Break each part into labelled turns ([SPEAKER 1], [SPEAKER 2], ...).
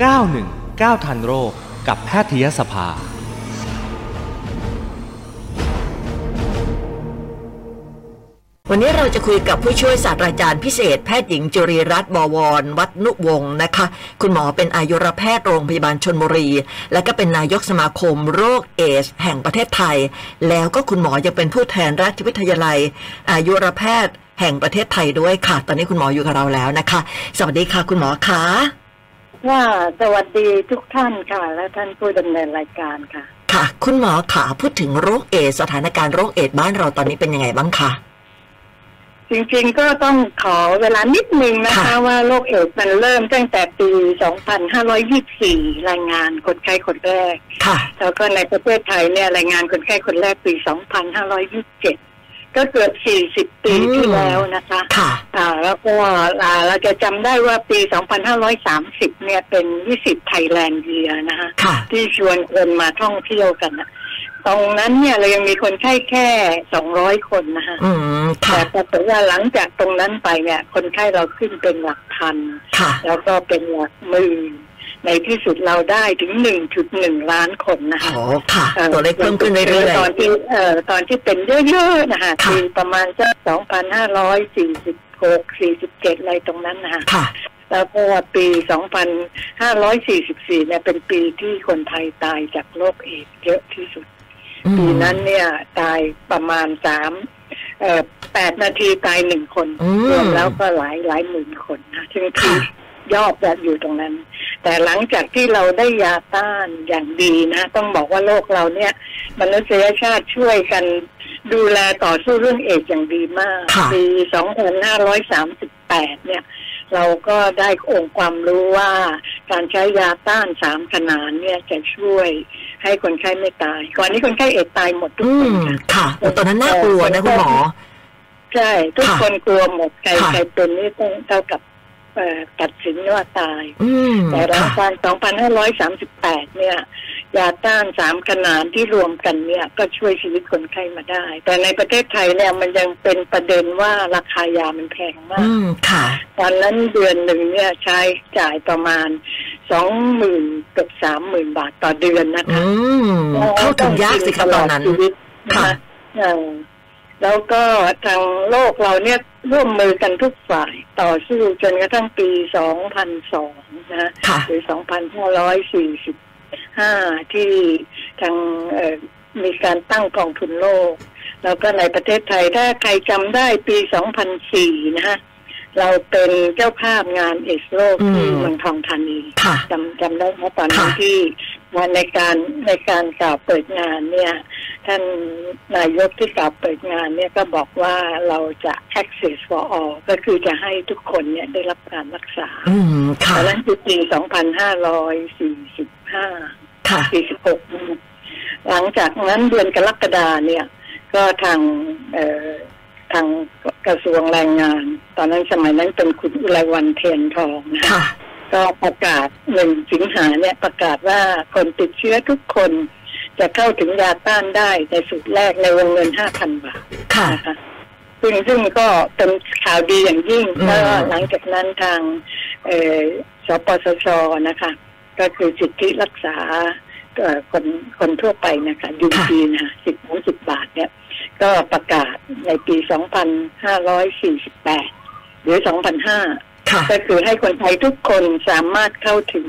[SPEAKER 1] 919 ทันโรคกับแพทยสภา
[SPEAKER 2] วันนี้เราจะคุยกับผู้ช่วยศาสตราจารย์พิเศษแพทย์หญิงจุรีรัตน์บวร วัฒนุวงศ์นะคะ คุณหมอเป็นอายุรแพทย์โรงพยาบาลชนบุรี และก็เป็นนายกสมาคมโรคเอส แห่งประเทศไทย แล้วก็คุณหมอยังเป็นผู้แทนราชวิทยาลัย อายุรแพทย์แห่งประเทศไทยด้วยค่ะ ตอนนี้คุณหมออยู่กับเราแล้วนะคะ สวัสดีค่ะ คุณหมอคะ
[SPEAKER 3] ว่าสวัสดีทุกท่านค่ะ และท่านผู้ดำเนินรายการค่ะ
[SPEAKER 2] ค่ะ คุณหมอขาพูดถึงโรคเอดส์สถานการณ์โรคเอดส์บ้านเราตอนนี้เป็นยังไงบ้างคะ
[SPEAKER 3] จริงๆก็ต้องขอเวลานิดนึงนะคะ
[SPEAKER 2] ค่ะ
[SPEAKER 3] ว่าโรคเอดส์มันเริ่มตั้งแต่ปี 2524 รายงานคนไข้คนแรก
[SPEAKER 2] ค่ะ
[SPEAKER 3] แล้วก็ในประเทศไทยเนี่ยรายงานคนไข้คนแรกปี 2527 ก็เกือบ40 ปี
[SPEAKER 2] อืม
[SPEAKER 3] ที่แล้วนะคะ
[SPEAKER 2] ค่ะ
[SPEAKER 3] อ่าแล้วก็อ่าเราจะจำได้ว่าปี 2530 เนี่ยเป็นวิสิตไทยแลนด์เยียนะคะ
[SPEAKER 2] ค่ะ
[SPEAKER 3] ที่ชวนคนมาท่องเที่ยวกันนะตรงนั้นเนี่ยเรายังมีคนไข้แค่สองร้อยคนนะคะ
[SPEAKER 2] อืมค่ะ
[SPEAKER 3] แต่ปรากฏว่าหลังจากตรงนั้นไปเนี่ย คนไข้เราขึ้นเป็นหลักพัน
[SPEAKER 2] ค่ะ
[SPEAKER 3] แล้วก็เป็นหลักหมื่น ในที่สุดเราได้ถึงหนึ่งจุดหนึ่งล้านคนนะคะ
[SPEAKER 2] โอ้ค่ะ ตัวเลขเพิ่มขึ้นเรื่อย
[SPEAKER 3] ตอนที่เอ่อตอนที่เป็นเยอะๆนะคะ
[SPEAKER 2] ค่ะ
[SPEAKER 3] ปีประมาณสักสองพันห้าร้อยสี่สิบหกสี่สิบเจ็ดอะไรตรงนั้นนะคะ
[SPEAKER 2] ๆค่ะ
[SPEAKER 3] แล้วก็ปี 2544 เนี่ยเป็นปีที่คนไทยตายจากโรคเอดส์เยอะที่สุด
[SPEAKER 2] อืม
[SPEAKER 3] ปีนั้นเนี่ยตายประมาณสามเอ่อแปดนาทีตายหนึ่งคน
[SPEAKER 2] อืม
[SPEAKER 3] รวมแล้วก็หลายหลายหมื่นคนนะซึ่งที่
[SPEAKER 2] ค่ะ
[SPEAKER 3] ยอดจะอยู่ตรงนั้น แต่หลังจากที่เราได้ยาต้านอย่างดีนะ ต้องบอกว่าโลกเราเนี่ยมนุษยชาติช่วยกันดูแลต่อสู้เรื่องเอดส์อย่างดีมาก
[SPEAKER 2] ค่ะ
[SPEAKER 3] ปี2538 เนี่ย เราก็ได้องค์ความรู้ว่าการใช้ยาต้านสามขนานเนี่ยจะช่วยให้คนไข้ไม่ตาย ก่อนนี้คนไข้เอดส์ตายหมดทุก
[SPEAKER 2] อื
[SPEAKER 3] คน
[SPEAKER 2] ม
[SPEAKER 3] ค่ะ
[SPEAKER 2] ค่ะโอ้ตอนนั้นน่ากลัวนะคุณหมอ
[SPEAKER 3] ใช่ ทุก
[SPEAKER 2] ค่ะ
[SPEAKER 3] คนกลัวหมดใคร
[SPEAKER 2] ค่ะ
[SPEAKER 3] ใครเป็นนี่ต้องเท่ากับเอ่อ ตัดสินว่าตาย
[SPEAKER 2] อืม
[SPEAKER 3] แต่หลัง
[SPEAKER 2] ค่ะ
[SPEAKER 3] การ2538 เนี่ย ยาต้านสามขนาดที่รวมกันเนี่ย ก็ช่วยชีวิตคนไข้มาได้ แต่ในประเทศไทยเนี่ยมันยังเป็นประเด็นว่าราคายามันแพงมา
[SPEAKER 2] อื
[SPEAKER 3] ก
[SPEAKER 2] มค่ะ
[SPEAKER 3] ตอนนั้นเดือนหนึ่งเนี่ยใช้จ่ายประมาณสองหมื่นกับสามหมื่นบาทต่อเดือนนะ
[SPEAKER 2] อื
[SPEAKER 3] คะ
[SPEAKER 2] มเข้าถึงยากสิครับตอนนั้น
[SPEAKER 3] ชีวิตนะ
[SPEAKER 2] ค่ะ
[SPEAKER 3] คะเออ แล้วก็ทางโลกเราเนี่ยร่วมมือกันทุกฝ่ายต่อสู้จนกระทั่งปี 2002 นะ
[SPEAKER 2] ค่ะ
[SPEAKER 3] หรือ 2545 ที่ทางเอ่อมีการตั้งกองทุนโลก แล้วก็ในประเทศไทยถ้าใครจำได้ปี 2004 นะฮะเราเป็นเจ้าภาพงานเอสโลกที่
[SPEAKER 2] อืม
[SPEAKER 3] เมืองทองธานี
[SPEAKER 2] ค่ะ
[SPEAKER 3] จำจำได้ไหมตอนนั้น
[SPEAKER 2] ค่ะ
[SPEAKER 3] ที่วันในการในการกล่าวเปิดงานเนี่ย ท่านนายกที่กล่าวเปิดงานเนี่ยก็บอกว่าเราจะ access for all ก็คือจะให้ทุกคนเนี่ยได้รับการรักษา
[SPEAKER 2] อืมค่ะ
[SPEAKER 3] ตอนนั้นคือปี 2545
[SPEAKER 2] ค่ะ
[SPEAKER 3] 46นี่หลังจากนั้นเดือนกรกฎาเนี่ย ก็ทางเอ่อทางกระทรวงแรงงาน ตอนนั้นสมัยนั้นเป็นคุณอุไรวันเทียนทองนะ
[SPEAKER 2] ค่ะ
[SPEAKER 3] ก็ประกาศหนึ่งสิงหาเนี่ยประกาศว่าคนติดเชื้อทุกคน จะเข้าถึงยาต้านได้ในสุดแรกในวงเงิน5,000บาท
[SPEAKER 2] ค่ะ
[SPEAKER 3] นะคะซึ่งซึ่งก็เป็นข่าวดีอย่างยิ่ง
[SPEAKER 2] อืม
[SPEAKER 3] แล้วหลังจากนั้นทางเอ่อสปสชนะคะ ก็คือสิทธิรักษาเอ่อคนคนทั่วไปนะคะยูทีนะสิบถึงสิบบาทเนี่ย ก็ประกาศในปี2548หรือ2005
[SPEAKER 2] ค่ะ
[SPEAKER 3] ก็คือให้คนไทยทุกคนสามารถเข้าถึง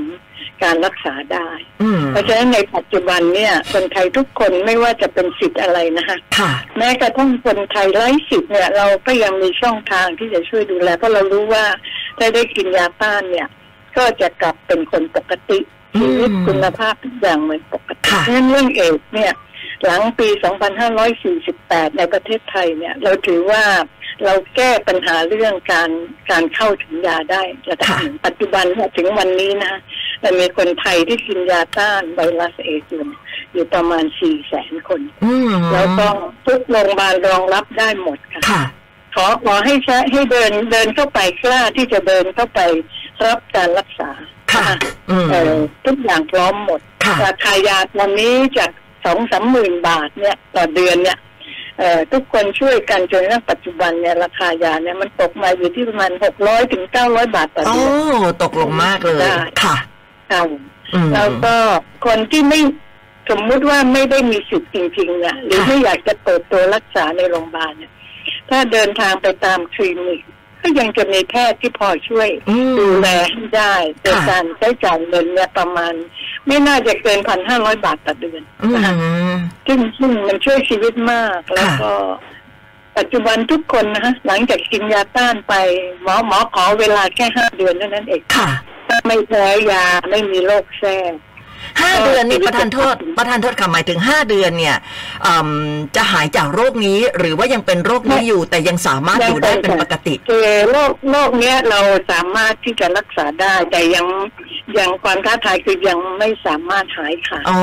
[SPEAKER 3] การรักษาได้
[SPEAKER 2] อืม
[SPEAKER 3] เพราะฉะนั้นในปัจจุบันเนี่ยคนไทยทุกคนไม่ว่าจะเป็นสิทธิ์อะไรนะคะ
[SPEAKER 2] ค่ะ
[SPEAKER 3] แม้กระทั่งคนไทยไร้สิทธิ์เนี่ยเราก็ยังมีช่องทางที่จะช่วยดูแลเพราะเรารู้ว่าถ้าได้กินยาต้านเนี่ย ก็จะกลับเป็นคนปกติ
[SPEAKER 2] อืม
[SPEAKER 3] ชีวิตคุณภาพทุกอย่างเหมือนปกติ
[SPEAKER 2] ค่ะ
[SPEAKER 3] เพราะฉะนั้นเรื่องเอดส์เนี่ยหลังปี 2548 ในประเทศไทยเนี่ย เราถือว่าเราแก้ปัญหาเรื่องการการเข้าถึงยาได้ระดับหนึ่งปัจจุบันเนี่ยถึงวันนี้นะ มันมีคนไทยที่กินยาต้านไวรัสเอดส์อยู่อยู่ประมาณ4แสนคน
[SPEAKER 2] อืม
[SPEAKER 3] แล้วก็ทุกโรงพยาบาลรองรับได้หมดค่ะ
[SPEAKER 2] ค่ะ
[SPEAKER 3] ขอขอให้ใช้ให้เดินเดินเข้าไปกล้าที่จะเดินเข้าไปรับการรักษา
[SPEAKER 2] ค่ะอืม
[SPEAKER 3] เอ่อทุกอย่างพร้อมหมด
[SPEAKER 2] ค่ะ
[SPEAKER 3] ราคายาตอนนี้จากสองสามหมื่นบาทเนี่ยต่อเดือนเนี่ยเอ่อทุกคนช่วยกันจนกระทั่งปัจจุบันเนี่ยราคายาเนี่ยมันตกมาอยู่ที่ประมาณหกร้อยถึงเก้าร้อยบาทต่อ
[SPEAKER 2] โอ้
[SPEAKER 3] เดือน
[SPEAKER 2] ตกลงมากเลย
[SPEAKER 3] ได้
[SPEAKER 2] ค่ะ
[SPEAKER 3] ค่ะ
[SPEAKER 2] อืม
[SPEAKER 3] แล้วก็คนที่ไม่สมมุติว่าไม่ได้มีสิทธิ์จริงๆเนี่ยหรือ
[SPEAKER 2] ค่ะ
[SPEAKER 3] ไม่อยากจะเปิดตัวรักษาในโรงพยาบาลเนี่ยถ้าเดินทางไปตามคลินิกก็ยังจะมีแพทย์ที่พอช่วย
[SPEAKER 2] อืม
[SPEAKER 3] ดูแลให้ได้โดย
[SPEAKER 2] ค่ะ
[SPEAKER 3] การใช้จ่ายเงินเนี่ยประมาณ ไม่น่าจะเกินพันห้าร้อยบาทต่อเดือน
[SPEAKER 2] อื
[SPEAKER 3] นะคะ
[SPEAKER 2] ม
[SPEAKER 3] ซึ่งซึ่งมันช่วยชีวิตมากแล้ว
[SPEAKER 2] ค่ะ
[SPEAKER 3] ก็ปัจจุบันทุกคนนะฮะหลังจากกินยาต้านไปหมอหมอขอเวลาแค่ห้าเดือนเท่านั้นเอง
[SPEAKER 2] ค่ะ
[SPEAKER 3] ถ้าไม่แพ้ยาไม่มีโรคแทรก
[SPEAKER 2] ห้า
[SPEAKER 3] ก็
[SPEAKER 2] เดือนนี่
[SPEAKER 3] ชีวิต
[SPEAKER 2] ประธานโทษประธานโทษค่ะหมายถึงห้าเดือนเนี่ยอืมจะหายจากโรคนี้หรือว่ายังเป็นโรคนี้อยู่แต่ยังสามารถอยู่ได้เป็นปกติ
[SPEAKER 3] คือโรคโรคเนี้ยเราสามารถที่จะรักษาได้ แต่ยังยังความท้าทายคือยังไม่สามารถหายขาด
[SPEAKER 2] อ๋อ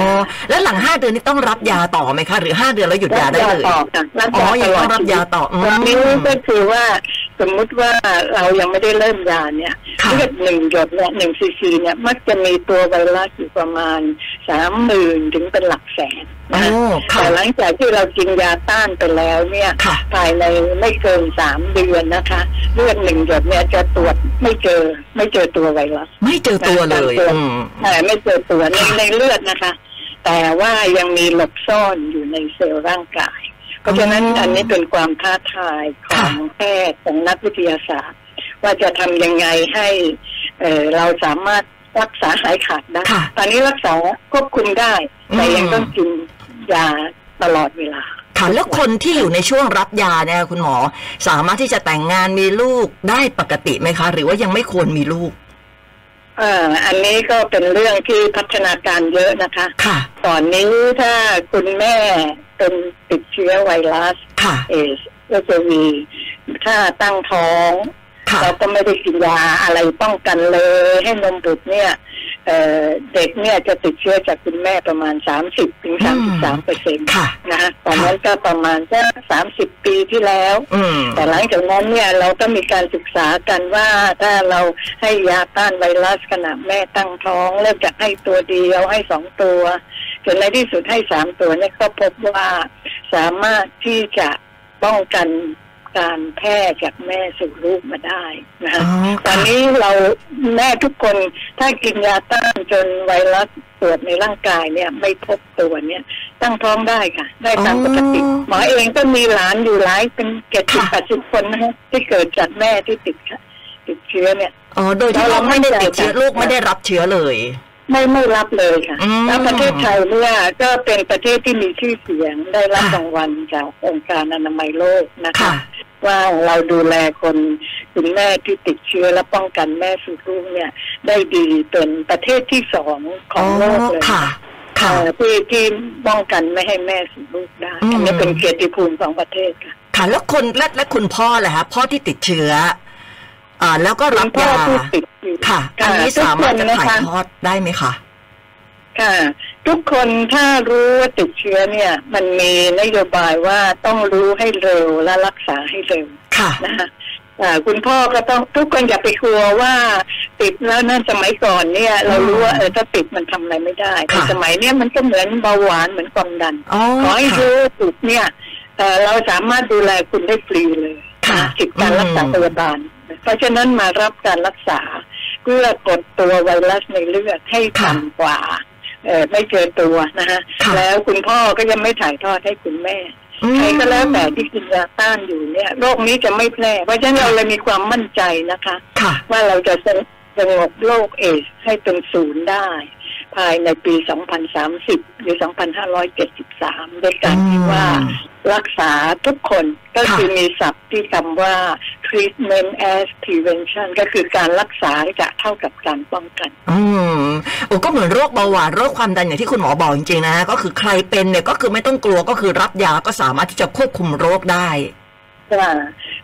[SPEAKER 2] แล้วหลังห้าเดือนนี่ต้องรับยาต่อไหมคะหรือห้าเดือนแล้วหยุดยาได้เลย
[SPEAKER 3] ต่อค่ะรับ
[SPEAKER 2] อ๋อยายั
[SPEAKER 3] ต
[SPEAKER 2] ง
[SPEAKER 3] ลอ
[SPEAKER 2] ต้
[SPEAKER 3] ด
[SPEAKER 2] องรับยาต่ออืม
[SPEAKER 3] ตอนนี้ก็คือว่าสมมุติว่าเรายังไม่ได้เริ่มยาเนี่ย
[SPEAKER 2] ค่ะ
[SPEAKER 3] เลือดหนึ่งหยดเนี่ยหนึ่งซีซีเนี่ยมักจะมีตัวไวรัสอยู่ประมาณสามหมื่นถึงเป็นหลักแสน
[SPEAKER 2] โอ้
[SPEAKER 3] นะ
[SPEAKER 2] ค่ะ
[SPEAKER 3] แต่หลังจากที่เรากินยาต้านไปแล้วเนี่ย
[SPEAKER 2] ค่ะ
[SPEAKER 3] ภายในไม่เกินสามเดือนนะคะ เลือดหนึ่งหยดเนี่ยจะตรวจไม่เจอ ไม่เจอตัวไวรัส
[SPEAKER 2] ไม่เจอตัวเลยอืม
[SPEAKER 3] แต่ไม่เจอตัวใน
[SPEAKER 2] ค่ะ
[SPEAKER 3] ในเลือดนะคะ แต่ว่ายังมีหลบซ่อนอยู่ในเซลล์ร่างกาย เพราะฉะนั้น
[SPEAKER 2] อ๋ออั
[SPEAKER 3] อันนี้เป็นความท้าทายข
[SPEAKER 2] ค่ะ
[SPEAKER 3] องแพทย์ของนักวิทยาศาสตร์ ว่าจะทำยังไงให้เอ่อเราสามารถรักษาหายขาดได้
[SPEAKER 2] ค่ะ
[SPEAKER 3] ตอนนี้รักษาควบคุมได้ แต่
[SPEAKER 2] อืม
[SPEAKER 3] ยังต้องกินยาตลอดเวลา
[SPEAKER 2] ค่ะแล้วคนที่อยู่ในช่วงรับยาเนี่ยคุณหมอ สามารถที่จะแต่งงานมีลูกได้ปกติไหมคะ หรือว่ายังไม่ควรมีลูก
[SPEAKER 3] เอ่ออันนี้ก็เป็นเรื่องที่พัฒนาการเยอะนะคะ
[SPEAKER 2] ค่ะ
[SPEAKER 3] ตอนนี้ถ้าคุณแม่เป็นติดเชื้อไวรัส
[SPEAKER 2] ค่ะ
[SPEAKER 3] เอสก็จะมีถ้าตั้งท้อง
[SPEAKER 2] ค่ะ
[SPEAKER 3] เราก็ไม่ได้กินยาอะไรป้องกันเลย ให้นมบุตรเนี่ยเอ่อเด็กเนี่ยจะติดเชื้อจากคุณแม่ประมาณสามสิบถึงสามสิบสามเปอร์เซ็นต์
[SPEAKER 2] ค่ะ
[SPEAKER 3] นะฮะตอนนั้นก็ประมาณสักสามสิบปีที่แล้ว
[SPEAKER 2] อืม
[SPEAKER 3] แต่หลังจากนั้นเนี่ยเราก็มีการศึกษากันว่าถ้าเราให้ยาต้านไวรัสขณะแม่ตั้งท้อง เริ่มจากให้ตัวเดียวให้สองตัวจนในที่สุดให้สามตัวเนี่ยก็พบว่าสามารถที่จะป้องกัน การแพร่จากแม่สู่ลูกมาได้นะ
[SPEAKER 2] อ๋
[SPEAKER 3] คะ
[SPEAKER 2] อ
[SPEAKER 3] ตอน
[SPEAKER 2] ค่ะ
[SPEAKER 3] นี้เราแม่ทุกคนถ้ากินยาต้านจนไวรัสตรวจในร่างกายเนี่ยไม่พบตัวเนี่ย ตั้งท้องได้ค่ะ ได้ตามปกติ
[SPEAKER 2] อ๋อ
[SPEAKER 3] หมอเองก็มีหลานอยู่หลายเป็นเจ็ดสิบ
[SPEAKER 2] ค่ะ
[SPEAKER 3] แปดสิบคนนะฮะที่เกิดจากแม่ที่ติดค่ะติดเชื้อเนี่ย
[SPEAKER 2] อ๋อโดยที่
[SPEAKER 3] เรา
[SPEAKER 2] เราไม่ได้ติดเชื้อ
[SPEAKER 3] ไม่ได้
[SPEAKER 2] ลูกไม่ได้รับเชื้อเลย
[SPEAKER 3] ไม่ไม่รับเลยค่ะ
[SPEAKER 2] อืม
[SPEAKER 3] แล้วประเทศไทยเนี่ยก็เป็นประเทศที่มีชื่อเสียงได้รับ
[SPEAKER 2] ค่ะ
[SPEAKER 3] รางวัลจากองค์การอนามัยโลกนะคะ
[SPEAKER 2] ค่ะ
[SPEAKER 3] ว่าเราดูแลคนคุณแม่ที่ติดเชื้อและป้องกันแม่สู่ลูกเนี่ย ได้ดีเป็นประเทศที่สองของโลกเลย
[SPEAKER 2] ค่ะค่ะ
[SPEAKER 3] เอ่อที่ที่ป้องกันไม่ให้แม่สู่ลูกได้
[SPEAKER 2] อืม
[SPEAKER 3] อันนี้เป็นเกียรติภูมิของประเทศค่ะ
[SPEAKER 2] ค่ะแล้วคนและและคุณพ่อแหละคะพ่อที่ติดเชื้ออ่าแล้วก็รับ
[SPEAKER 3] พ่อยาที่ติดอยู่
[SPEAKER 2] ค่ะ อันนี้
[SPEAKER 3] ทุก
[SPEAKER 2] สามารถ
[SPEAKER 3] คน
[SPEAKER 2] จะ
[SPEAKER 3] นะ
[SPEAKER 2] ถ่าย
[SPEAKER 3] คะ
[SPEAKER 2] ทอดได้ไหมคะ
[SPEAKER 3] ค่ะ ทุกคนถ้ารู้ว่าติดเชื้อเนี่ย มันมีนโยบายว่าต้องรู้ให้เร็วและรักษาให้เร็ว
[SPEAKER 2] ค่ะ
[SPEAKER 3] นะคะอ่าคุณพ่อก็ต้องทุกคนอย่าไปกลัวว่าติดแล้วนั่นสมัยก่อนเนี่ย เรารู้ว่าเออถ้าติดมันทำอะไรไม่ได้แต่
[SPEAKER 2] ค่ะ
[SPEAKER 3] สมัยเนี้ยมันก็เหมือนเบาหวานเหมือนความดัน
[SPEAKER 2] อ๋อ
[SPEAKER 3] ขอให้
[SPEAKER 2] ค่ะ
[SPEAKER 3] รู้ว่าติดเนี่ยเอ่อเราสามารถดูแลคุณได้ฟรีเลย
[SPEAKER 2] ค่ะ
[SPEAKER 3] สิทธิการรักษา
[SPEAKER 2] อืม
[SPEAKER 3] พยาบาลเพราะฉะนั้นมารับการรักษาเพื่อกดตัวไวรัสในเลือดให้ต่ำกว่า เออไม่เจอตัวนะคะ
[SPEAKER 2] ค่ะ
[SPEAKER 3] แล้วคุณพ่อก็ยังไม่ถ่ายทอดให้คุณแม่
[SPEAKER 2] อืม
[SPEAKER 3] ใครก็แล้วแต่ที่กินยาต้านอยู่เนี่ย โรคนี้จะไม่แพร่เพราะฉะนั้นเราเลยมีความมั่นใจนะคะ
[SPEAKER 2] ค่ะ
[SPEAKER 3] ว่าเราจะสงบโรคเอดส์ให้เป็นศูนย์ได้ ภายในปี 2030 หรือ 2573 ด้วยการที่ว่ารักษาทุกคนก็คือมีศัพท์ที่คำว่า treatment as prevention ก็คือการรักษาจะเท่ากับการป้องกัน
[SPEAKER 2] อืมโอ้ก็เหมือนโรคเบาหวานโรคความดันอย่างที่คุณหมอบอกจริงๆนะ ก็คือใครเป็นเนี่ยก็คือไม่ต้องกลัวก็คือรับยาก็สามารถที่จะควบคุมโรคได้
[SPEAKER 3] ค่ะ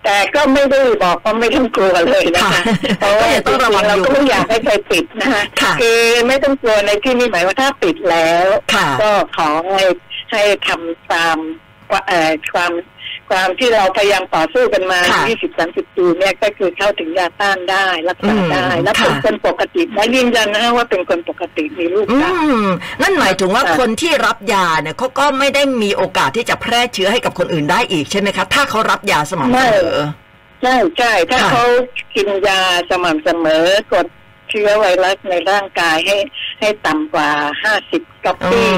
[SPEAKER 3] แต่ก็ไม่ได้บอกว่าไม่ต้องกลัวเลยนะคะ
[SPEAKER 2] ค่ะ
[SPEAKER 3] เพราะว่า
[SPEAKER 2] ก็ยังต้องระวัง
[SPEAKER 3] เรา
[SPEAKER 2] อยู่
[SPEAKER 3] ก็ไม่อยากให้ใครติดนะคะ
[SPEAKER 2] ค่ะ
[SPEAKER 3] คือไม่ต้องกลัวในที่นี้หมายว่าถ้าติดแล้ว
[SPEAKER 2] ค่ะ
[SPEAKER 3] ก็ขอให้ให้ทำตามเอ่อความ ความที่เราพยายามต่อสู้กันมา
[SPEAKER 2] ค่ะ
[SPEAKER 3] 20 30 ปีเนี่ยก็คือเข้าถึงยาต้านได้รักษาได้
[SPEAKER 2] อืม
[SPEAKER 3] และเป็น
[SPEAKER 2] ค่ะ
[SPEAKER 3] คนปกติและยืนยันนะว่าเป็นคนปกติมีลูก
[SPEAKER 2] อื
[SPEAKER 3] ได้
[SPEAKER 2] มนั่นหมายถึงว่า
[SPEAKER 3] ค่ะ
[SPEAKER 2] คนที่รับยาเนี่ยเขาก็ไม่ได้มีโอกาสที่จะแพร่เชื้อให้กับคนอื่นได้อีกใช่ไหมคะถ้าเขารับยาสม่ำเสมอ
[SPEAKER 3] ใช่ใช่ถ้า
[SPEAKER 2] ค่ะ
[SPEAKER 3] เขากินยาสม่ำเสมอกดชื้อไวรัสในร่างกายให้ให้ต่ำกว่า 50 ก๊อปปี้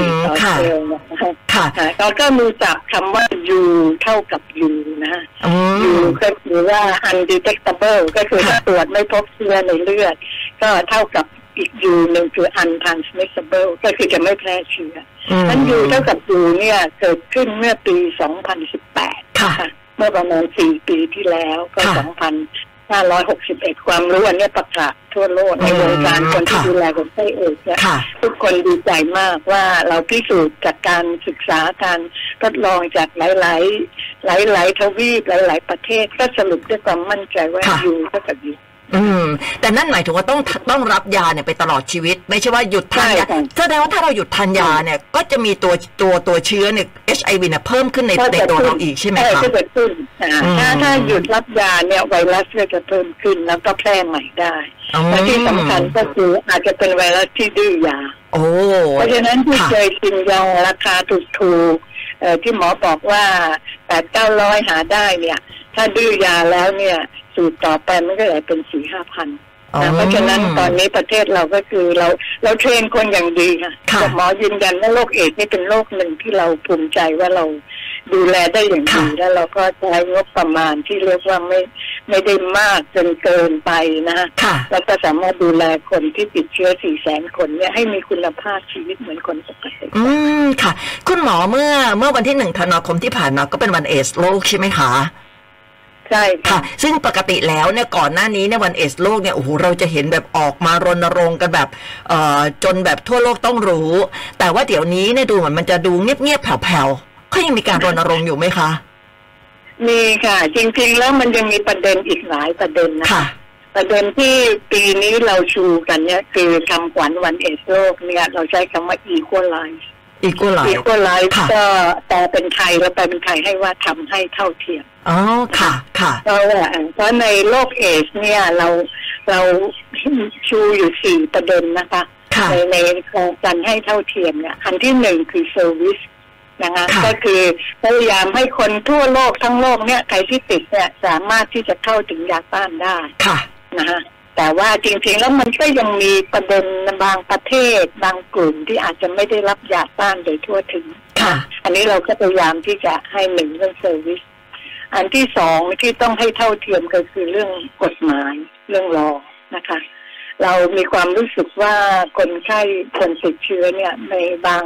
[SPEAKER 2] ค่ะ
[SPEAKER 3] ค่ะเราก็มีจับคำว่ายูเท่ากับยูนะ
[SPEAKER 2] ยู
[SPEAKER 3] ก็คือว่า undetectable ก็คือถ้าตรวจไม่พบเชื้อในเลือด ก็เท่ากับอีก u หนึ่งคือ untransmissible ก็คือจะไม่แพร่เชื้อนั้นยูเท่ากับยูเนี่ยเกิดขึ้นเมื่อปี 2018
[SPEAKER 2] ค่ะ
[SPEAKER 3] เมื่อประมาณสี่ปีที่แล้วก็
[SPEAKER 2] สอ
[SPEAKER 3] งพัน 561 ความรู้อันนี้ประกาศทั่วโลกในวงการคนที่ดูแลคนไข้เอดเนี่ยทุกคนดีใจมากว่าเราพิสูจน์จากการศึกษาการทดลองจากหลายหลายหลายหลายทวีปหลาย ๆ ประเทศก็สรุปด้วยความมั่นใจว่าอยู่ก็ากับยู่
[SPEAKER 2] อืม แต่นั่นหมายถึงว่าต้องต้องรับยาเนี่ยไปตลอดชีวิต ไม่ใช่ว่าหยุดทานยา
[SPEAKER 3] ใช่ค่ะ
[SPEAKER 2] แสดงว่าถ้าเราหยุดทานยาเนี่ย ก็จะมีตัวตัวตัวเชื้อเนี่ย HIV เนี่ยเพิ่มขึ้นในในตัวเราอีกใช่ไหม
[SPEAKER 3] ใช่
[SPEAKER 2] คะ
[SPEAKER 3] ก็จะขึ้นอ่า
[SPEAKER 2] อืม
[SPEAKER 3] ถ้าถ้าหยุดรับยาเนี่ยไวรัสก็จะเพิ่มขึ้นแล้วก็แพร่ใหม่ได้
[SPEAKER 2] อืม
[SPEAKER 3] และที่สำคัญก็คืออาจจะเป็นไวรัสที่ดื้อยา
[SPEAKER 2] โอ้
[SPEAKER 3] เพราะฉะนั้นที่
[SPEAKER 2] ค่ะ
[SPEAKER 3] เคยกินยาราคาถูกๆเอ่อที่หมอบอกว่าแปดเก้าร้อยหาได้เนี่ย ถ้าดื้อยาแล้วเนี่ย สูตรต่อไปมันก็จะเป็นสี่ห้าพัน
[SPEAKER 2] อ๋อ
[SPEAKER 3] นะเพราะฉะนั้นตอนนี้ประเทศเราก็คือเราเรา train คนอย่างดีค่ะ
[SPEAKER 2] ค่ะ
[SPEAKER 3] แต่หมอยืนยันว่าโรคเอดส์นี่เป็นโรคหนึ่งที่เราภูมิใจว่าเราดูแลได้อย่างดี
[SPEAKER 2] ค่ะ
[SPEAKER 3] แล้วเราก็ใช้งบประมาณที่เรียกว่าไม่ไม่ได้มากจนเกินไปนะ
[SPEAKER 2] ค่ะ
[SPEAKER 3] แล้วก็สามารถดูแลคนที่ติดเชื้อสี่แสนคนเนี่ยให้มีคุณภาพชีวิตเหมือนคนปกติ
[SPEAKER 2] อืมค่ะ คุณหมอเมื่อเมื่อวันที่หนึ่งธันวาคมที่ผ่านมาก็เป็นวันเอดส์โลกใช่ไหมคะ
[SPEAKER 3] ใช่
[SPEAKER 2] ค่ะ
[SPEAKER 3] ค่ะ
[SPEAKER 2] ซึ่งปกติแล้วเนี่ยก่อนหน้านี้เนี่ยวันเอดส์โลกเนี่ยโอ้โหเราจะเห็นแบบออกมารณรงค์กันแบบเอ่อจนแบบทั่วโลกต้องรู้ แต่ว่าเดี๋ยวนี้เนี่ยดูเหมือนมันจะดูเงียบๆแผ่วๆก็ยังมีการรณรงค์อยู่ไหมคะ
[SPEAKER 3] มีค่ะ จริงๆแล้วมันยังมีประเด็นอีกหลายประเด็นนะ
[SPEAKER 2] ค่ะ
[SPEAKER 3] ประเด็นที่ปีนี้เราชูกันเนี่ยคือคำขวัญวันเอดส์โลกเนี่ย เราใช้คำว่า equalize
[SPEAKER 2] อีกกไล
[SPEAKER 3] equalize
[SPEAKER 2] ค่ะ
[SPEAKER 3] ก็แปลเป็นไทยแล้วแปลเป็นไทยให้ว่าทำให้เท่าเทียม
[SPEAKER 2] อ๋อค่ะค่ะ
[SPEAKER 3] เพราะว่าเพราะในโลกเอดส์เนี่ยเราเราชูอยู่สี่ประเด็นนะคะ
[SPEAKER 2] ค่ะ
[SPEAKER 3] ในในการให้เท่าเทียมเนี่ยอันที่หนึ่งคือ service นะคะ
[SPEAKER 2] ค่ะ
[SPEAKER 3] ก็คือพยายามให้คนทั่วโลกทั้งโลกเนี่ยใครที่ติดเนี่ยสามารถที่จะเข้าถึงยาต้านได้
[SPEAKER 2] ค่ะ
[SPEAKER 3] นะฮะ แต่ว่าจริงๆแล้วมันก็ยังมีประเด็นบางประเทศบางกลุ่มที่อาจจะไม่ได้รับยาต้านโดยทั่วถึง
[SPEAKER 2] ค่ะ
[SPEAKER 3] อันนี้เราก็พยายามที่จะให้หนึ่งเรื่อง service อันที่สองที่ต้องให้เท่าเทียมก็คือเรื่องกฎหมายเรื่องรอนะคะ เรามีความรู้สึกว่าคนไข้คนติดเชื้อเนี่ยในบาง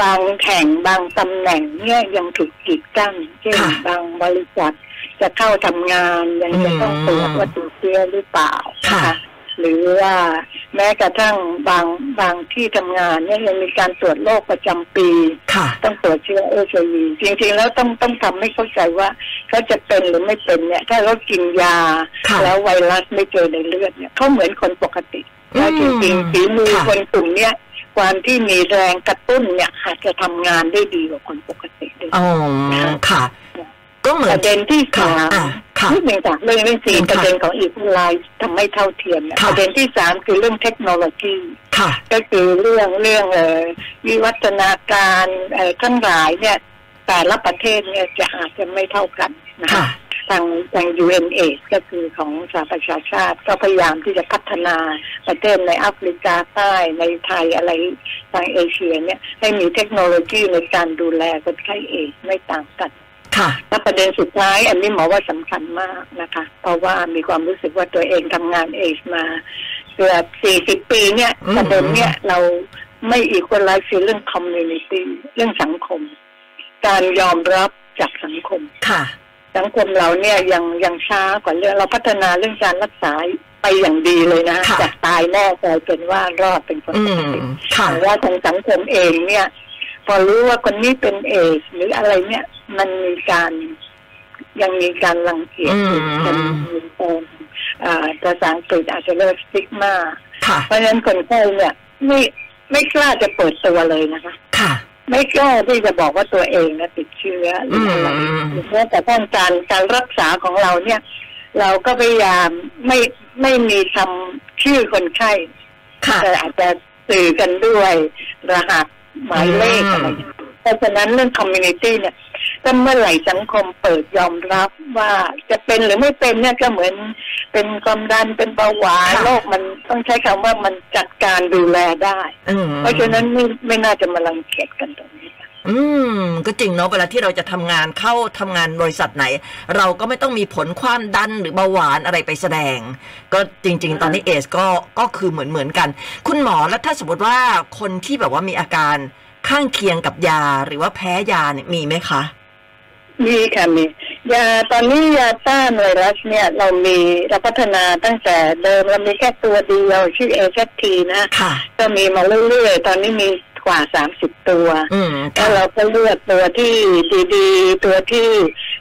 [SPEAKER 3] บางแห่งบางตำแหน่งเนี่ยยังถูกกีดกั้นเช่น
[SPEAKER 2] ค่ะ
[SPEAKER 3] บางบริษัทจะเข้าทำงานยังจะต้องตรวจว่าติดเชื้อหรือเปล่านะ
[SPEAKER 2] ค่ะ
[SPEAKER 3] คะหรือว่าแม้กระทั่งบางบางที่ทำงานเนี่ยยังมีการตรวจโรคประจำปี
[SPEAKER 2] ค่ะ
[SPEAKER 3] ต้องตรวจเชื้อเอชวีจริงๆ แล้วต้องต้องทำให้เข้าใจว่าเขาจะเป็นหรือไม่เป็นเนี่ย ถ้าเขากินยา
[SPEAKER 2] ค่ะ
[SPEAKER 3] แล้วไวรัสไม่เจอในเลือดเนี่ยเขาเหมือนคนปกติ
[SPEAKER 2] อืม
[SPEAKER 3] แล้วจริงๆฝีมือ
[SPEAKER 2] ค่ะ
[SPEAKER 3] คนกลุ่มเนี้ยความที่มีแรงกระตุ้นเนี่ยอาจจะทำงานได้ดีกว่าคนปกติด้วย
[SPEAKER 2] อ๋อค่ะ ก็เหมื
[SPEAKER 3] ป
[SPEAKER 2] อน
[SPEAKER 3] ระเด็นที่สาม
[SPEAKER 2] ค่ะอะค่ะ
[SPEAKER 3] นิดหนึ่งจากเรื่องเรื่องสี่
[SPEAKER 2] ค่ะ
[SPEAKER 3] ประเด็นของอีกไลน์ทำให้เท่าเทียมเนี่ย
[SPEAKER 2] ค่ะ
[SPEAKER 3] ประเด็นที่สามคือเรื่องเทคโนโลยี
[SPEAKER 2] ค่ะ
[SPEAKER 3] ก็คือเรื่องเรื่องเอ่อวิวัฒนาการเอ่อทั้งหลายเนี่ยแต่ละประเทศเนี่ยจะอาจจะไม่เท่ากันนะ
[SPEAKER 2] ค่ะ
[SPEAKER 3] คะทางทาง UNAIDS ก็คือของสหประชาชาติก็พยายามที่จะพัฒนาประเทศในแอฟริกาใต้ในไทยอะไรทางเอเชียเนี่ยให้มีเทคโนโลยีในการดูแลคนไข้เอดส์ไม่ต่างกัน
[SPEAKER 2] ค่ะ
[SPEAKER 3] และประเด็นสุดท้าย อันนี้หมอว่าสำคัญมากนะคะ เพราะว่ามีความรู้สึกว่าตัวเองทำงานเอชมาเกือบสี่สิบปีเนี่ย
[SPEAKER 2] อืม
[SPEAKER 3] ประเด็นเนี่ยเราไม่อีกคนไลฟ์คือเรื่องคอมมูนิตี้เรื่องสังคม การยอมรับจากสังคม
[SPEAKER 2] ค่ะ
[SPEAKER 3] สังคมเราเนี่ยยังยังช้ากว่าเรื่องเราพัฒนาเรื่องการรักษาไปอย่างดีเลยนะ
[SPEAKER 2] ค่ะ
[SPEAKER 3] จากตายแน่กลายเป็นว่ารอดเป็นคน
[SPEAKER 2] อื
[SPEAKER 3] ปก
[SPEAKER 2] ม
[SPEAKER 3] ติ
[SPEAKER 2] ค่ะ
[SPEAKER 3] แต่ว่าทางสังคมเองเนี่ย พอรู้ว่าคนนี้เป็นเอชหรืออะไรเนี่ย มันมีการยังมีการรังเกียจอยู่
[SPEAKER 2] อืม
[SPEAKER 3] มันมีการอ่าภาษาอังกฤษอาจจะเรียก stigma
[SPEAKER 2] ค่ะ
[SPEAKER 3] เพราะฉะนั้นคนไข้เนี่ยไม่ไม่กล้าจะเปิดตัวเลยนะคะ
[SPEAKER 2] ค่ะ
[SPEAKER 3] ไม่กล้าที่จะบอกว่าตัวเองนะติดเชื้อหรืออะไร
[SPEAKER 2] อืม
[SPEAKER 3] หรือแม้แต่ท่านการการรักษาของเราเนี่ย เราก็พยายามไม่ไม่มีคำชื่อคนไข้
[SPEAKER 2] ค่ะ
[SPEAKER 3] แต่อาจจะสื่อกันด้วยรหัสหมายเลข
[SPEAKER 2] อืม
[SPEAKER 3] อะไรอย่างเงี้ยเพราะฉะนั้นเรื่อง community เนี่ย ก็เมื่อไหร่สังคมเปิดยอมรับว่าจะเป็นหรือไม่เป็นเนี่ยก็เหมือน เป็นความดันเป็นเบาหวาน
[SPEAKER 2] ค่ะ
[SPEAKER 3] โรคมันต้องใช้คำว่ามันจัดการดูแลได้
[SPEAKER 2] อืม
[SPEAKER 3] เพราะฉะนั้นไม่ไม่น่าจะมาลังเกียจกันตรงนี้ค่ะ
[SPEAKER 2] อืม ก็จริงเนาะเวลาที่เราจะทำงานเข้าทำงานบริษัทไหน เราก็ไม่ต้องมีผลความดันหรือเบาหวานอะไรไปแสดง ก็จริง ๆ ตอนนี้เอสก็ก็คือเหมือนเหมือนกัน คุณหมอแล้วถ้าสมมติว่าคนที่แบบว่ามีอาการข้างเคียงกับยาหรือว่าแพ้ยาเนี่ยมีไหมคะ
[SPEAKER 3] มีค่ะมียาตอนนี้ยาต้านไวรัสเนี่ยเรามีเราพัฒนาตั้งแต่เดิมเรามีแค่ตัวเดียวชื่อเอชทีนะ
[SPEAKER 2] ค่ะ
[SPEAKER 3] ก็มีมาเรื่อยๆ ตอนนี้มีกว่าสามสิบตัว
[SPEAKER 2] อืม
[SPEAKER 3] แล้
[SPEAKER 2] ค่ะ
[SPEAKER 3] วเราก็เลือกตัวที่ดีๆ ตัวที่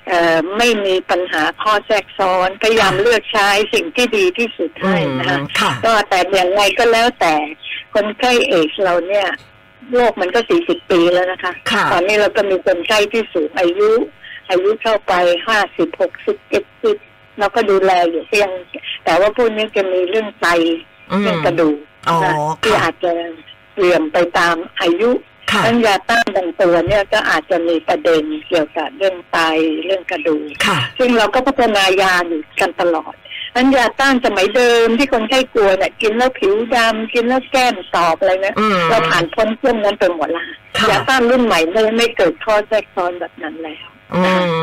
[SPEAKER 3] เอ่อไม่มีปัญหาข้อแทรกซ้อนพยายามเลือกใช้สิ่งที่ดีที่สุด
[SPEAKER 2] อื
[SPEAKER 3] ให้
[SPEAKER 2] ม
[SPEAKER 3] นะคะ
[SPEAKER 2] ค่ะ
[SPEAKER 3] ก็แต่อย่างไรก็แล้วแต่คนไข้เอชเราเนี่ยโรคมันก็สี่สิบปีแล้วนะคะ
[SPEAKER 2] ค่ะ
[SPEAKER 3] ตอนนี้เราก็มีคนไข้ที่สูงอายุ อายุเข้าไปห้าสิบหกสิบเจ็ดสิบเราก็ดูแลอยู่เพียงแต่ว่าพวกนี้จะมีเรื่องไต
[SPEAKER 2] อืม
[SPEAKER 3] เรื่องกระดูก
[SPEAKER 2] อ๋อ
[SPEAKER 3] นะที่
[SPEAKER 2] ค่ะ
[SPEAKER 3] อาจจะเปลี่ยนไปตามอายุ
[SPEAKER 2] ค่ะ
[SPEAKER 3] ทั้งยาต้านบางตัวเนี่ยก็อาจจะมีประเด็นเกี่ยวกับเรื่องไตเรื่องกระดูก
[SPEAKER 2] ค่ะ
[SPEAKER 3] ซึ่งเราก็พัฒนายาอยู่กันตลอดอันยาต้านสมัยเดิมที่คนไข้กลัวเนี่ยกินแล้วผิวดำกินแล้วแก้มตอบอะไรนะ
[SPEAKER 2] อืม
[SPEAKER 3] เราผ่านพ้นช่วงนั้นไปหมดละ
[SPEAKER 2] ค่ะ
[SPEAKER 3] ยาต้านรุ่นใหม่ไม่ไม่เกิดข้อแทรกซ้อนแบบนั้นแล้ว
[SPEAKER 2] อื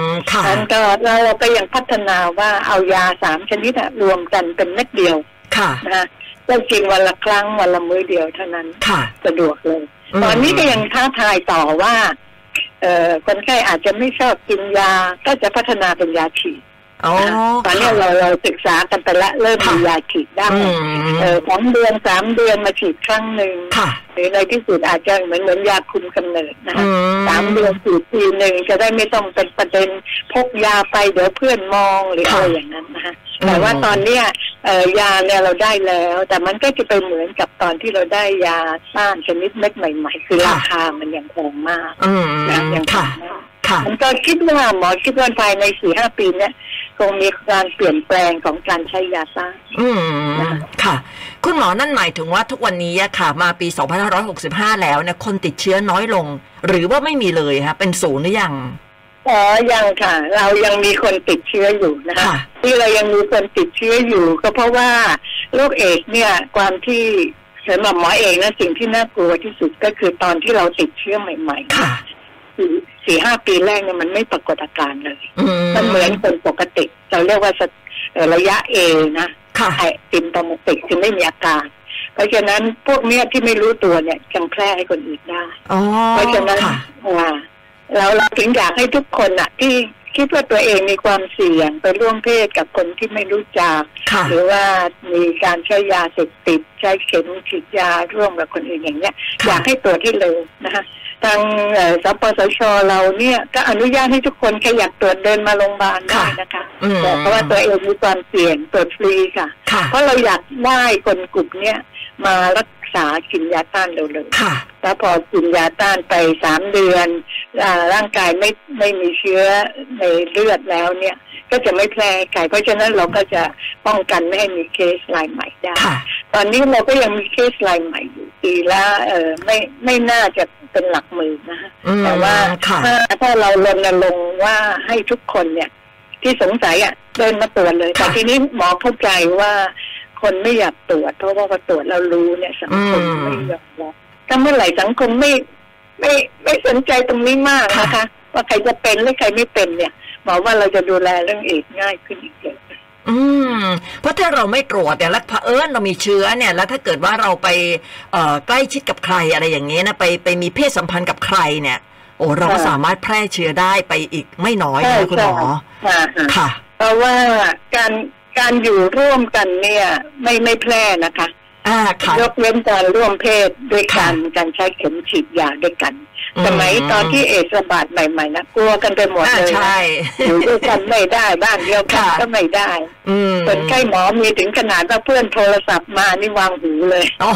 [SPEAKER 2] มค่ะ
[SPEAKER 3] นั้นก็เราเราก็ยังพัฒนาว่าเอายาสามชนิดอะรวมกันเป็นเม็ดเดียว
[SPEAKER 2] ค่ะ
[SPEAKER 3] นะก็กินวันละครั้งวันละมื้อเดียวเท่านั้น
[SPEAKER 2] ค่ะ
[SPEAKER 3] สะดวกเลย
[SPEAKER 2] อืม
[SPEAKER 3] ตอนนี้ก็ยังท้าทายต่อว่า เอ่อคนไข้อาจจะไม่ชอบกินยาก็จะพัฒนาเป็นยาฉีด
[SPEAKER 2] อ๋อ
[SPEAKER 3] นะคะ ตอนนี้เราเราศึกษากันไปแล้วเริ่มมียาฉีดได้
[SPEAKER 2] อืม
[SPEAKER 3] เออสองเดือนสามเดือนมาฉีดครั้งหนึ่ง
[SPEAKER 2] ค่ะ
[SPEAKER 3] หรือในที่สุดอาจจะเหมือนเหมือนยาคุมกำเนิดนะคะ
[SPEAKER 2] อื
[SPEAKER 3] สามเดือนฉีดทีหนึ่งจะได้ไม่ต้องเป็นประเด็นพกยาไปเดี๋ยวเพื่อนมองหรืออะไรอย่างนั้นนะคะแต่ว่าตอนเนี้ยเอ่อยาเนี่ยเราได้แล้ว แต่มันก็จะไปเหมือนกับตอนที่เราได้ยาต้านชนิดเม็ดใหม่ ๆ คือราคามันยังแพงมาก
[SPEAKER 2] อืม
[SPEAKER 3] นะยังแพ
[SPEAKER 2] ค่ะ
[SPEAKER 3] งมาก
[SPEAKER 2] ค่ะ
[SPEAKER 3] ผมก็คิดว่าหมอคิดว่าภายในสี่ห้าปีเนี้ย คงมีการเปลี่ยนแปลงของการใช้ยาต้าน
[SPEAKER 2] อืมค่ะ คุณหมอนั่นหมายถึงว่าทุกวันนี้อะค่ะ มาปี 2565 แล้วเนี่ยคนติดเชื้อน้อยลง หรือว่าไม่มีเลยคะเป็นศูนย์หรือยัง
[SPEAKER 3] อ๋อยังค่ะ เรายังมีคนติดเชื้ออยู่นะคะ
[SPEAKER 2] ค่ะ
[SPEAKER 3] ที่เรายังมีคนติดเชื้ออยู่ ก็เพราะว่าโรคเอดส์เนี่ยความที่สำหรับหมอเองนะสิ่งที่น่ากลัวที่สุดก็คือตอนที่เราติดเชื้อใหม่
[SPEAKER 2] ค่ะ
[SPEAKER 3] ๆสี่สี่ห้าปีแรกเนี่ยมันไม่ปรากฏอาการเลย
[SPEAKER 2] อืม
[SPEAKER 3] มันเหมือนคนปกติ เราเรียกว่าสะเอ่อระยะเอนะ
[SPEAKER 2] ค่ะ
[SPEAKER 3] ไอซิมตอมติกคือไม่มีอาการ เพราะฉะนั้นพวกเนี้ยที่ไม่รู้ตัวเนี่ยยังแพร่ให้คนอื่นได้
[SPEAKER 2] อ๋อ
[SPEAKER 3] เพราะฉะนั้น
[SPEAKER 2] ค่ะ
[SPEAKER 3] อ่าเราเราถึงอยากให้ทุกคนอะที่คิดว่าตัวเองมีความเสี่ยงไปร่วมเพศกับคนที่ไม่รู้จัก
[SPEAKER 2] ค่ะ
[SPEAKER 3] หรือว่ามีการใช้ยาเสพติดใช้เข็มฉีดยาร่วมกับคนอื่นอย่างเนี้ย
[SPEAKER 2] ค่ะ
[SPEAKER 3] อยากให้ตรวจที่เร็วนะคะ ทางเอ่อสปสชเราเนี่ยก็อนุญาตให้ทุกคนขยับตรวจเดินมาโรงพยาบาลได้นะคะ
[SPEAKER 2] อืม
[SPEAKER 3] แต่เพราะว่าตัวเองมีความเสี่ยงตรวจฟรีค่ะ
[SPEAKER 2] ค่ะ
[SPEAKER 3] เพราะเราอยากได้คนกลุ่มเนี้ยมารักษากินยาต้านเร็วๆ
[SPEAKER 2] ค่ะ
[SPEAKER 3] แล้วพอกินยาต้านไปสามเดือนอาร่างกายไม่ไม่มีเชื้อในเลือดแล้วเนี่ยก็จะไม่แพร่ไก่เพราะฉะนั้นเราก็จะป้องกันไม่ให้มีเคสรายใหม่ได้
[SPEAKER 2] ค่ะ
[SPEAKER 3] ตอนนี้เราก็ยังมีเคสรายใหม่อยู่ปีละเออไม่ไม่น่าจะ เป็นหลักหมื่นนะคะ
[SPEAKER 2] อืม
[SPEAKER 3] แต่ว่า
[SPEAKER 2] ค่ะ
[SPEAKER 3] ถ้าถ้าเรารณรงค์ว่าให้ทุกคนเนี่ย ที่สงสัยอะเดินมาตรวจเลย แต่
[SPEAKER 2] ค่ะ
[SPEAKER 3] ทีนี้หมอเข้าใจว่าคนไม่อยากตรวจ เพราะว่าพอตรวจเรารู้เนี่ยสังคม
[SPEAKER 2] อืม
[SPEAKER 3] ไม่ยอมรับถ้าเมื่อไหร่สังคมไม่ไม่ไม่สนใจตรงนี้มากนะคะ
[SPEAKER 2] ค่ะ
[SPEAKER 3] ว่าใครจะเป็นหรือใครไม่เป็นเนี่ยหมอว่าเราจะดูแลเรื่องเอดส์ง่ายขึ้นอีกเยอะ
[SPEAKER 2] อืมเพราะถ้าเราไม่ตรวจเนี่ยแล้วเผอิญเรามีเชื้อเนี่ย แล้วถ้าเกิดว่าเราไปเอ่อใกล้ชิดกับใครอะไรอย่างเงี้ยนะไปไปมีเพศสัมพันธ์กับใครเนี่ย โอ้เราก็
[SPEAKER 3] ค่ะ
[SPEAKER 2] สามารถแพร่เชื้อได้ไปอีกไม่น้อย
[SPEAKER 3] ใช่
[SPEAKER 2] นะคุณหมอ
[SPEAKER 3] ใช่ค่ะ
[SPEAKER 2] ค่ะ
[SPEAKER 3] เพราะว่าการการอยู่ร่วมกันเนี่ย ไม่ไม่แพร่นะคะ
[SPEAKER 2] อ่าค่ะ
[SPEAKER 3] ยกเว้นการร่วมเพศด้วยกัน
[SPEAKER 2] ค่ะ
[SPEAKER 3] การใช้เข็มฉีดยาด้วยกัน
[SPEAKER 2] อืม
[SPEAKER 3] สมัยตอนที่เอดส์ระบาดใหม่ๆนะกลัวกันไปหมด
[SPEAKER 2] อ่า
[SPEAKER 3] เลย
[SPEAKER 2] ใช่
[SPEAKER 3] นะอยู่ด้วยกันไม่ได้บ้านเดียวกัน
[SPEAKER 2] ค่ะ
[SPEAKER 3] ก็ไม่ได้
[SPEAKER 2] อืม
[SPEAKER 3] คนไข้หมอมีถึงขนาดว่าเพื่อนโทรศัพท์มานี่วางหูเลย
[SPEAKER 2] โอ้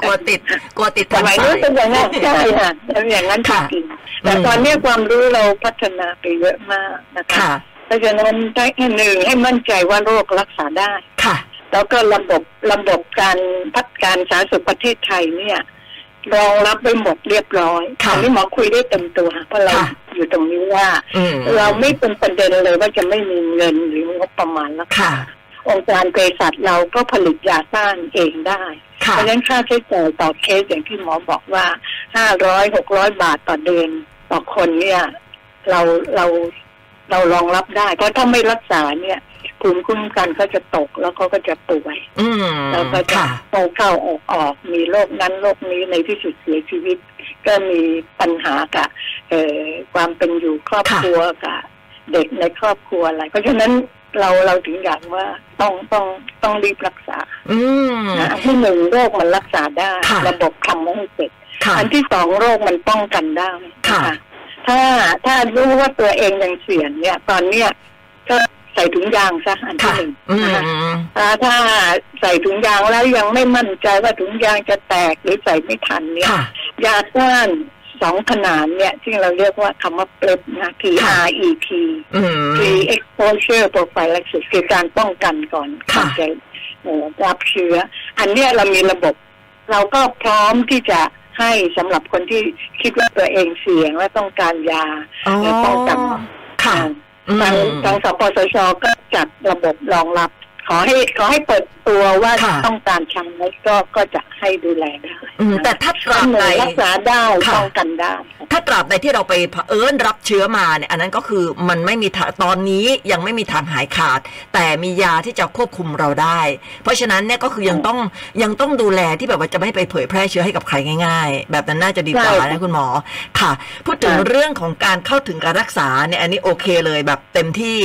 [SPEAKER 2] กลัวติดกลัวติด
[SPEAKER 3] สมัยนู้นเป็นอย่างนั้นใช่ค่ะเป็นอย่างนั้นจ
[SPEAKER 2] ค่ะ
[SPEAKER 3] ริงๆแต่ตอนนี้ความรู้เราพัฒนาไปเยอะมากนะคะ
[SPEAKER 2] ค่ะ
[SPEAKER 3] เพราะฉะนั้นได้หนึ่งให้มั่นใจว่าโรครักษาได้
[SPEAKER 2] ค่ะ
[SPEAKER 3] แล้วก็ระบบระบบการพัฒการสาธารณสุขประเทศไทยเนี่ยรองรับไว้หมดเรียบร้อย
[SPEAKER 2] ค่ะ
[SPEAKER 3] อันี้หมอคุยได้เต็มตัวเพราะเรา
[SPEAKER 2] ค่ะ
[SPEAKER 3] อยู่ตรงนี้ว่า
[SPEAKER 2] อืม
[SPEAKER 3] เราไม่เป็นประเด็นเลยว่าจะไม่มีเงินหรืองบประมาณแล้ว
[SPEAKER 2] ค่ะ
[SPEAKER 3] องค์การเภสัชเราก็ผลิตยาต้านเองได้
[SPEAKER 2] ค่ะ
[SPEAKER 3] เพราะฉะนั้นค่าใช้จ่ายต่อเคสอย่างที่หมอบอกว่าห้าร้อยหกร้อยบาทต่อเดือนต่อคนเนี่ย เราเราเรารองรับได้ เพราะถ้าไม่รักษาเนี่ย ภูมิคุ้มกันก็จะตกแล้วเขาก็จะป่วย
[SPEAKER 2] อืม
[SPEAKER 3] แล้วก็จะ
[SPEAKER 2] ค่ะ
[SPEAKER 3] เข้าเข้าออกออกมีโรคนั้นโรคนี้ในที่สุดเสียชีวิต ก็มีปัญหากับเอ่อความเป็นอยู่ครอบครัวกับเด็กในครอบครัวอะไร เพราะฉะนั้นเราเราถึงอยากว่าต้องต้องต้องรีบรักษา
[SPEAKER 2] อืม
[SPEAKER 3] นะอันที่หนึ่งโรคมันรักษาได้
[SPEAKER 2] ค่ะ
[SPEAKER 3] ระบบทำให้เสร็จ
[SPEAKER 2] ค่ะ
[SPEAKER 3] อันที่สองโรคมันป้องกันได้
[SPEAKER 2] ค่ะ
[SPEAKER 3] นถ้าถ้ารู้ว่าตัวเองยังเสี่ยงเนี่ย ตอนเนี้ยก็ ใส่ถุงยางซะอันที่
[SPEAKER 2] ค่ะ
[SPEAKER 3] หนึ่ง
[SPEAKER 2] อื
[SPEAKER 3] นะคะ
[SPEAKER 2] ม
[SPEAKER 3] อ่าถ้าใส่ถุงยางแล้วยังไม่มั่นใจว่าถุงยางจะแตกหรือใส่ไม่ทันเนี่ย
[SPEAKER 2] ค่ะ
[SPEAKER 3] ยาต้านสองขนาดเนี่ย ที่เราเรียกว่าคำว่าเปรบนะ P
[SPEAKER 2] ค่ะ
[SPEAKER 3] R E P
[SPEAKER 2] อืม
[SPEAKER 3] P exposure prophylaxis คือการป้องกันก่อน
[SPEAKER 2] ค่ะ
[SPEAKER 3] ก่อนจะเอ่อรับเชื้อ อันเนี้ยเรามีระบบ เราก็พร้อมที่จะให้สำหรับคนที่คิดว่าตัวเองเสี่ยงและต้องการยา
[SPEAKER 2] อ๋อ
[SPEAKER 3] และป้องกัน
[SPEAKER 2] ค่ะอืม
[SPEAKER 3] ทางทางสปสชก็จัดระบบรองรับ ขอให้ขอให้เปิดตัวว่า
[SPEAKER 2] ค่ะ
[SPEAKER 3] ต้องการใช้ก็ก็จะให้ดูแลได้
[SPEAKER 2] อืมแต่ถ้าตราบ
[SPEAKER 3] ห
[SPEAKER 2] ใด
[SPEAKER 3] นึ่งรักษาได้
[SPEAKER 2] ค่ะ
[SPEAKER 3] ป้องกันได้
[SPEAKER 2] ถ้าตราบใดที่เราไปเผอิญรับเชื้อมาเนี่ยอันนั้นก็คือมันไม่มีทางตอนนี้ยังไม่มีทางหายขาด แต่มียาที่จะควบคุมเราได้ เพราะฉะนั้นเนี่ยก็คือยังต้องยังต้องดูแลที่แบบว่าจะไม่ไปเผยแพร่เชื้อให้กับใครง่าย ๆ แบบนั้นน่าจะดีกว่า
[SPEAKER 3] ใช่
[SPEAKER 2] นะคุณหมอค่ะ พูดถึง
[SPEAKER 3] ค่ะ
[SPEAKER 2] เรื่องของการเข้าถึงการรักษาเนี่ยอันนี้โอเคเลยแบบเต็มที่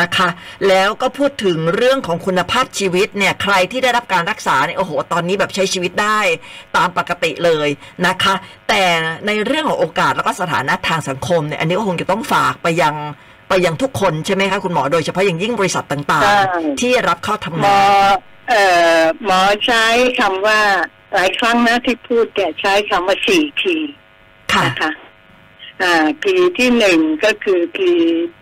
[SPEAKER 2] นะคะ แล้วก็พูดถึงเรื่องของคุณภาพชีวิตเนี่ยใครที่ได้รับการรักษาเนี่ยโอ้โหตอนนี้แบบใช้ชีวิตได้ตามปกติเลยนะคะ แต่ในเรื่องของโอกาสแล้วก็สถานะทางสังคมเนี่ยอันนี้ก็คงจะต้องฝากไปยังไปยังทุกคนใช่ไหมคะคุณหมอโดยเฉพาะอย่างยิ่งบริษัทต่าง
[SPEAKER 3] ใช่
[SPEAKER 2] ๆที่รับเข้าทำ
[SPEAKER 3] หม
[SPEAKER 2] งา
[SPEAKER 3] อนเอ่อหมอใช้คำว่าหลายครั้งนะที่พูดเนี่ยใช้คำว่าสี่ที
[SPEAKER 2] ค่ะ
[SPEAKER 3] นะคะอ่าทีที่หนึ่งก็คือที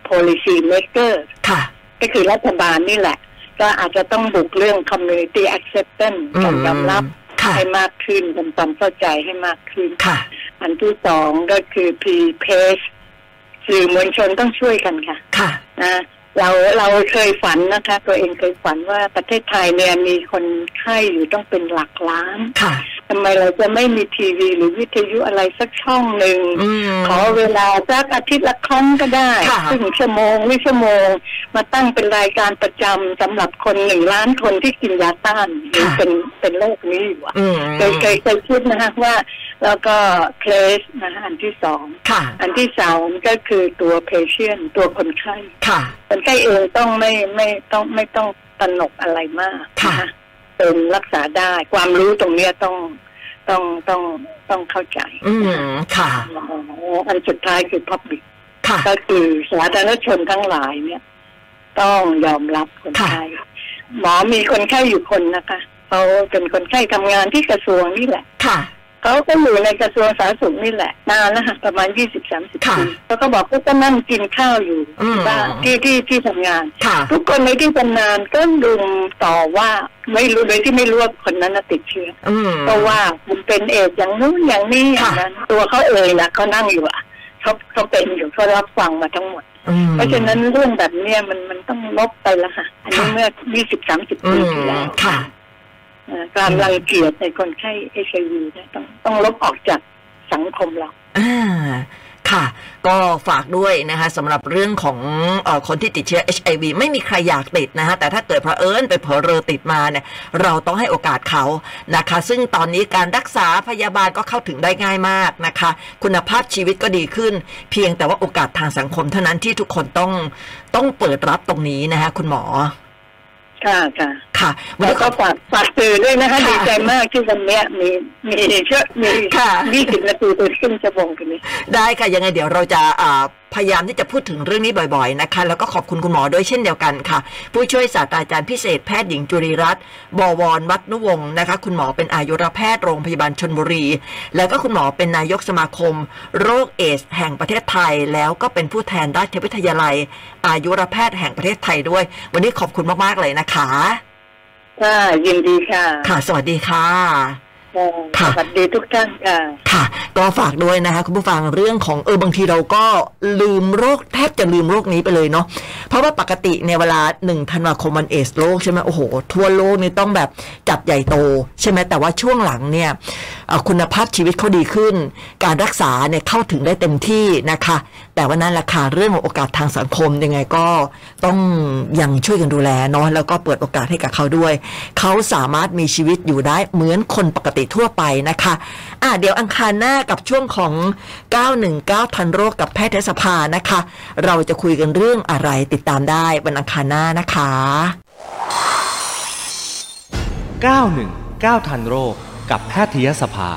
[SPEAKER 3] policy maker
[SPEAKER 2] ค่ะ
[SPEAKER 3] ก็คือรัฐบาลนี่แหละ ก็อาจจะต้องบุกเรื่อง community acceptance
[SPEAKER 2] อืม
[SPEAKER 3] การยอมรับ
[SPEAKER 2] ค่ะ
[SPEAKER 3] ให้มากขึ้นทำความเข้าใจให้มากขึ้น
[SPEAKER 2] ค่ะ
[SPEAKER 3] อันที่สองก็คือ P pace สื่อมวลชนต้องช่วยกันค่ะ
[SPEAKER 2] ค่ะ
[SPEAKER 3] นะเราเราเคยฝันนะคะ ตัวเองเคยฝันว่าประเทศไทยเนี่ยมีคนไข้อยู่ต้องเป็นหลักล้าน
[SPEAKER 2] ค่ะ
[SPEAKER 3] ทำไมเราจะไม่มีทีวีหรือวิทยุอะไรสักช่องหนึ่ง
[SPEAKER 2] อืม
[SPEAKER 3] ขอเวลาสักอาทิตย์ละครั้งก็ได้
[SPEAKER 2] ค่ะ
[SPEAKER 3] ครึ่งชั่วโมงหรือชั่วโมง มาตั้งเป็นรายการประจำสำหรับคนหนึ่งล้านคนที่กินยาต้านหรือเป็นเป็นโรคนี้อยู่อะ
[SPEAKER 2] อืม
[SPEAKER 3] เคยเคยเคยคิดนะคะว่า แล้วก็เคสนะคะอันที่สอง
[SPEAKER 2] ค่ะ
[SPEAKER 3] อันที่สามก็คือตัวเพเชียนตัวคนไข้
[SPEAKER 2] ค่ะ
[SPEAKER 3] คนไข้เองต้องไม่ไม่ต้องไม่ต้องตระหนกอะไรมาก
[SPEAKER 2] ค่ะ
[SPEAKER 3] น เป็นรักษาได้ ความรู้ตรงเนี้ยต้องต้องต้องต้องเข้าใจ
[SPEAKER 2] อืมค่ะ
[SPEAKER 3] อันสุดท้ายคือ public
[SPEAKER 2] ค่ะ
[SPEAKER 3] ก็คือสาธารณชนทั้งหลายเนี่ย ต้องยอมรับคนไข้หมอมีคนไข้อยู่คนนะคะเขาเป็นคนไข้ทำงานที่กระทรวงนี่แหละ
[SPEAKER 2] ค่ะ
[SPEAKER 3] เขาก็อยู่ในกระทรวงสาธารณสุขนี่แหละนานแล้วค่ะประมาณยี่สิบสามสิบ
[SPEAKER 2] ค่ะ
[SPEAKER 3] ปีเขาก็บอกเขาก็นั่งกินข้าวอยู่
[SPEAKER 2] อืม
[SPEAKER 3] ที่บ้านที่ที่ที่ทำงาน
[SPEAKER 2] ค่ะ
[SPEAKER 3] ทุกคนในที่ทำงานก็รุมต่อว่าไม่รู้โดยที่ไม่รู้ว่าคนนั้นน่ะติดเชื้อ
[SPEAKER 2] อืม
[SPEAKER 3] เพราะว่าคุณเป็นเอดส์อย่างนู้นอย่างนี้อย่างนั้นตัวเขาเองนะเขานั่งอยู่อะเขาเขาเป็นอยู่เขารับฟังมาทั้งหมด
[SPEAKER 2] อืม
[SPEAKER 3] เพราะฉะนั้นเรื่องแบบเนี้ยมันมันต้องลบไปแล้วค่ะ อันนี้
[SPEAKER 2] ค่ะ
[SPEAKER 3] เมื่อยี่สิบสามสิบ
[SPEAKER 2] อื
[SPEAKER 3] ปี
[SPEAKER 2] ม
[SPEAKER 3] ที่แล้ว
[SPEAKER 2] ค่ะ
[SPEAKER 3] เอ่อ การรังเกียจในคนไข้เอชไอวีเนี่ยต้องต้องลบออกจากสังคมเรา
[SPEAKER 2] อ่าค่ะก็ฝากด้วยนะคะสำหรับเรื่องของเออคนที่ติดเชื้อ HIV ไม่มีใครอยากติดนะฮะแต่ถ้าเกิดเผอิญไปเผลอเรอติดมาเนี่ยเราต้องให้โอกาสเขานะคะ ซึ่งตอนนี้การรักษาพยาบาลก็เข้าถึงได้ง่ายมากนะคะ คุณภาพชีวิตก็ดีขึ้น เพียงแต่ว่าโอกาสทางสังคมเท่านั้นที่ทุกคนต้องต้องเปิดรับตรงนี้นะคะคุณหมอ
[SPEAKER 3] ค่ะค่ะ
[SPEAKER 2] ค่ะวัน
[SPEAKER 3] แล้
[SPEAKER 2] นี้
[SPEAKER 3] ว
[SPEAKER 2] ข
[SPEAKER 3] ก็
[SPEAKER 2] อบ
[SPEAKER 3] ฝากฝากสื่อด้วยนะคะ
[SPEAKER 2] ค่ะ
[SPEAKER 3] ดีใจมากที่วันเนี้ยมีมีเชื่อมี
[SPEAKER 2] ค่ะ
[SPEAKER 3] ยี่สิบนาทีตัวขึ้นจะวโมงกันนี้
[SPEAKER 2] ได้ค่ะยังไงเดี๋ยวเราจะอ่าพยายามที่จะพูดถึงเรื่องนี้บ่อยๆนะคะ แล้วก็ขอบคุณคุณหมอด้วยเช่นเดียวกันค่ะ ผู้ช่วยศาสตราจารย์พิเศษแพทย์หญิงจุรีรัตน์บวรวัฒนุวงศ์นะคะ คุณหมอเป็นอายุรแพทย์โรงพยาบาลชนบุรี แล้วก็คุณหมอเป็นนายกสมาคม โรคเอดส์แห่งประเทศไทย แล้วก็เป็นผู้แทนราชวิทยาลัย อายุรแพทย์แห่งประเทศไทยด้วย วันนี้ขอบคุณมากๆเลยนะคะ
[SPEAKER 3] ค่ะยินดีค่ะ
[SPEAKER 2] ค่ะ สวัสดีค่ะ ค่ะ
[SPEAKER 3] สวัสดีทุกท่านค่ะ
[SPEAKER 2] ค่ะ ก็ฝากด้วยนะคะคุณผู้ฟังเรื่องของเออบางทีเราก็ลืมโรคแทบจะลืมโรคนี้ไปเลยเนาะเพราะว่าปกติในยเวลาหนึ่งธันวาคมวันเอดส์โลกใช่ไหมโอ้โห ทั่วโลกนี่ต้องแบบจัดใหญ่โต ใช่ไหมแต่ว่าช่วงหลังเนี่ยเอ่อคุณภาพชีวิตเขาดีขึ้น การรักษาเนี่ยเข้าถึงได้เต็มที่นะคะ แต่ว่านั่นแหละค่ะเรื่องของโอกาสทางสังคมยังไงก็ต้องยังช่วยกันดูแลเนาะแล้วก็เปิดโอกาสให้กับเขาด้วย เขาสามารถมีชีวิตอยู่ได้เหมือนคนปกติทั่วไปนะคะอะเดี๋ยวอังคารหน้ากับช่วงของ 919ทันโรคกับแพทยสภานะคะ เราจะคุยกันเรื่องอะไรติดตามได้วันอังคารหน้านะคะ
[SPEAKER 1] 919ทันโรคกับแพทยสภา